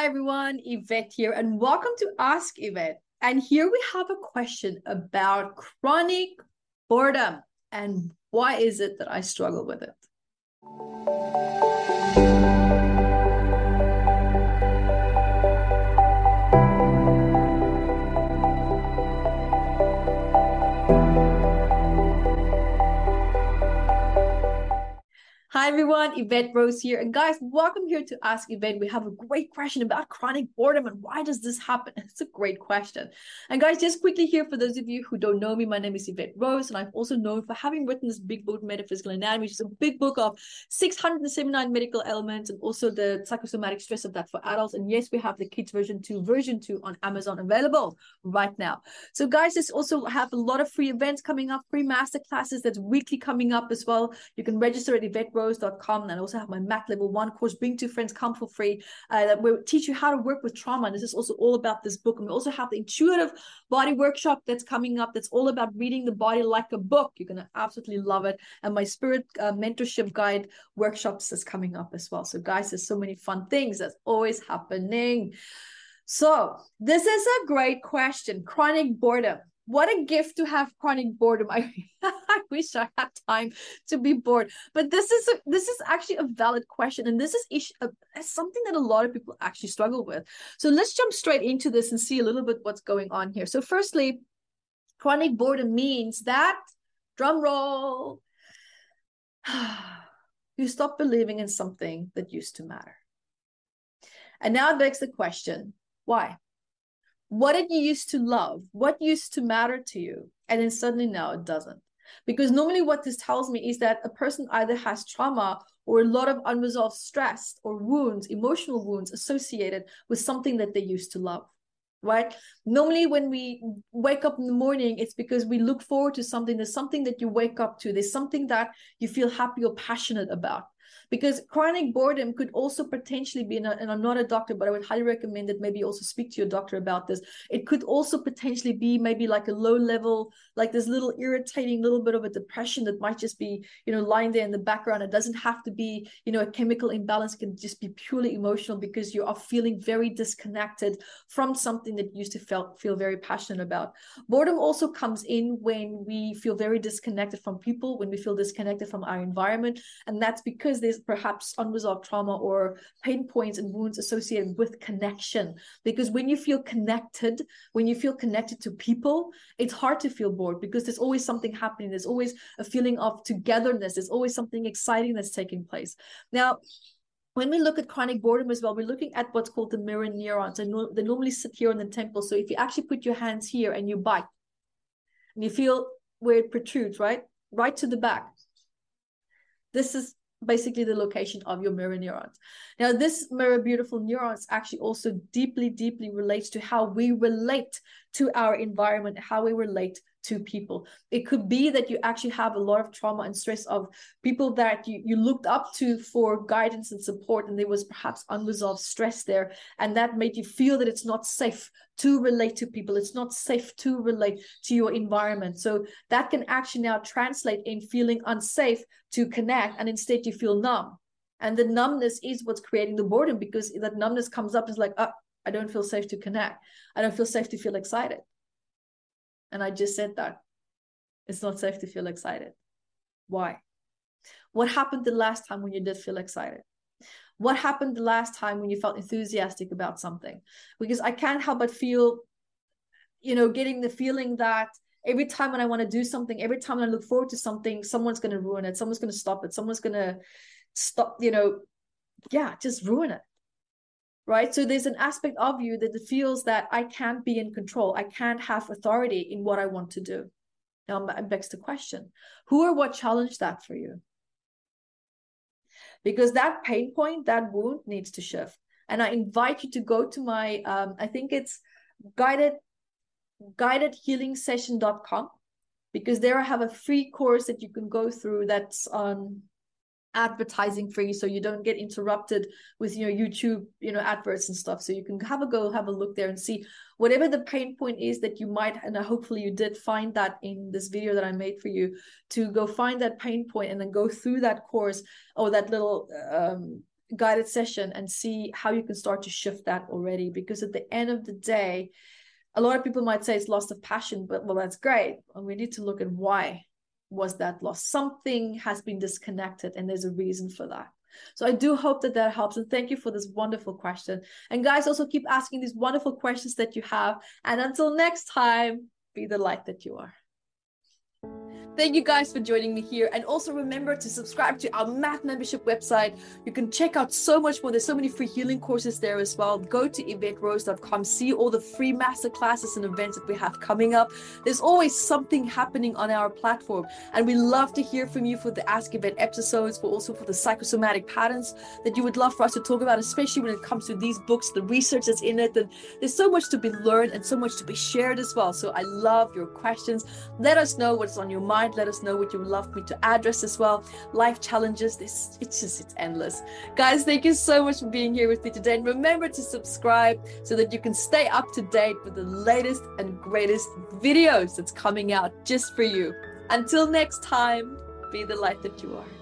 Hi everyone, Yvette here, and welcome to Ask Yvette. And here we have a question about chronic boredom and why is it that I struggle with it? Hi everyone, Yvette Rose here. And guys, welcome here to Ask Yvette. We have a great question about chronic boredom and why does this happen? It's a great question. And guys, just quickly here for those of you who don't know me, my name is Yvette Rose, and I'm also known for having written this big book, Metaphysical Anatomy, which is a big book of 679 medical elements and also the psychosomatic stress of that for adults. And yes, we have the kids version 2, version 2 on Amazon available right now. So guys, this also have a lot of free events coming up, free master classes that's weekly coming up as well. You can register at Yvette rose.com and I also have my Mac level one course, Bring Two Friends, Come for Free, uh, that will teach you how to work with trauma. And this is also all about this book. And we also have the intuitive body workshop that's coming up that's all about reading the body like a book. You're going to absolutely love it. And my spirit uh, mentorship guide workshops is coming up as well. So, guys, there's so many fun things that's always happening. So, this is a great question chronic boredom what a gift to have chronic boredom. I i wish i had time to be bored. But this is a, this is actually a valid question and this is issue, uh, something that a lot of people actually struggle with. So let's jump straight into this and see a little bit what's going on here. So firstly chronic boredom means that drum roll you stop believing in something that used to matter. And now it begs the question why what did you used to love? What used to matter to you? And then suddenly now it doesn't. Because normally what this tells me is that a person either has trauma or a lot of unresolved stress or wounds emotional wounds associated with something that they used to love right? Normally when we wake up in the morning it's because we look forward to something. There's something that you wake up to. There's something that you feel happy or passionate about because chronic boredom could also potentially be, and I'm not a doctor, but I would highly recommend that maybe also speak to your doctor about this. It could also potentially be maybe like a low level, like this little irritating little bit of a depression that might just be, you know, lying there in the background. It doesn't have to be, you know, a chemical imbalance, it can just be purely emotional because you are feeling very disconnected from something that you used to feel, feel very passionate about. Boredom also comes in when we feel very disconnected from people, when we feel disconnected from our environment. And that's because there's perhaps unresolved trauma or pain points and wounds associated with connection. Because when you feel connected, when you feel connected to people, it's hard to feel bored because there's always something happening. There's always a feeling of togetherness. There's always something exciting that's taking place. Now, when we look at chronic boredom as well, we're looking at what's called the mirror neurons. And they normally sit here on the temple. So if you actually put your hands here and you bite, and you feel where it protrudes, right? Right to the back. This is basically the location of your mirror neurons. Now, this mirror beautiful neurons actually also deeply, deeply relates to how we relate to our environment, how we relate to people. It could be that you actually have a lot of trauma and stress of people that you, you looked up to for guidance and support, and there was perhaps unresolved stress there. And that made you feel that it's not safe to relate to people. It's not safe to relate to your environment. So that can actually now translate in feeling unsafe to connect, and instead you feel numb. And the numbness is what's creating the boredom because that numbness comes up is like, oh, I don't feel safe to connect. I don't feel safe to feel excited. And I just said that. It's not safe to feel excited. Why? What happened the last time when you did feel excited? What happened the last time when you felt enthusiastic about something? Because I can't help but feel, you know, getting the feeling that every time when I want to do something, every time I look forward to something, someone's going to ruin it. Someone's going to stop it. Someone's going to stop, you know, yeah, just ruin it right? So there's an aspect of you that feels that I can't be in control. I can't have authority in what I want to do. Now it begs the question, who or what challenged that for you? Because that pain point, that wound needs to shift. And I invite you to go to my, um, I think it's guided guidedhealingsession.com because there I have a free course that you can go through that's on advertising free so you don't get interrupted with your know youtube you know adverts and stuff so you can have a go have a look there and see whatever the pain point is that you might and hopefully you did find that in this video that i made for you to go find that pain point and then go through that course or that little um guided session and see how you can start to shift that already. Because at the end of the day, a lot of people might say it's loss of passion, but well, that's great. And we need to look at why was that loss. Something has been disconnected, and there's a reason for that. So I do hope that that helps. And thank you for this wonderful question. And guys, also keep asking these wonderful questions that you have. And until next time, be the light that you are. Thank you guys for joining me here. And also remember to subscribe to our math membership website. You can check out so much more. There's so many free healing courses there as well. Go to yvetterose.com, see all the free master classes and events that we have coming up. There's always something happening on our platform. And we love to hear from you for the Ask Yvette episodes, but also for the psychosomatic patterns that you would love for us to talk about, especially when it comes to these books, the research that's in it. And there's so much to be learned and so much to be shared as well. So I love your questions. Let us know what's on your mind let us know what you would love me to address as well. Life challenges, this it's just it's endless. Guys, thank you so much for being here with me today. And remember to subscribe so that you can stay up to date with the latest and greatest videos that's coming out just for you. Until next time, be the light that you are.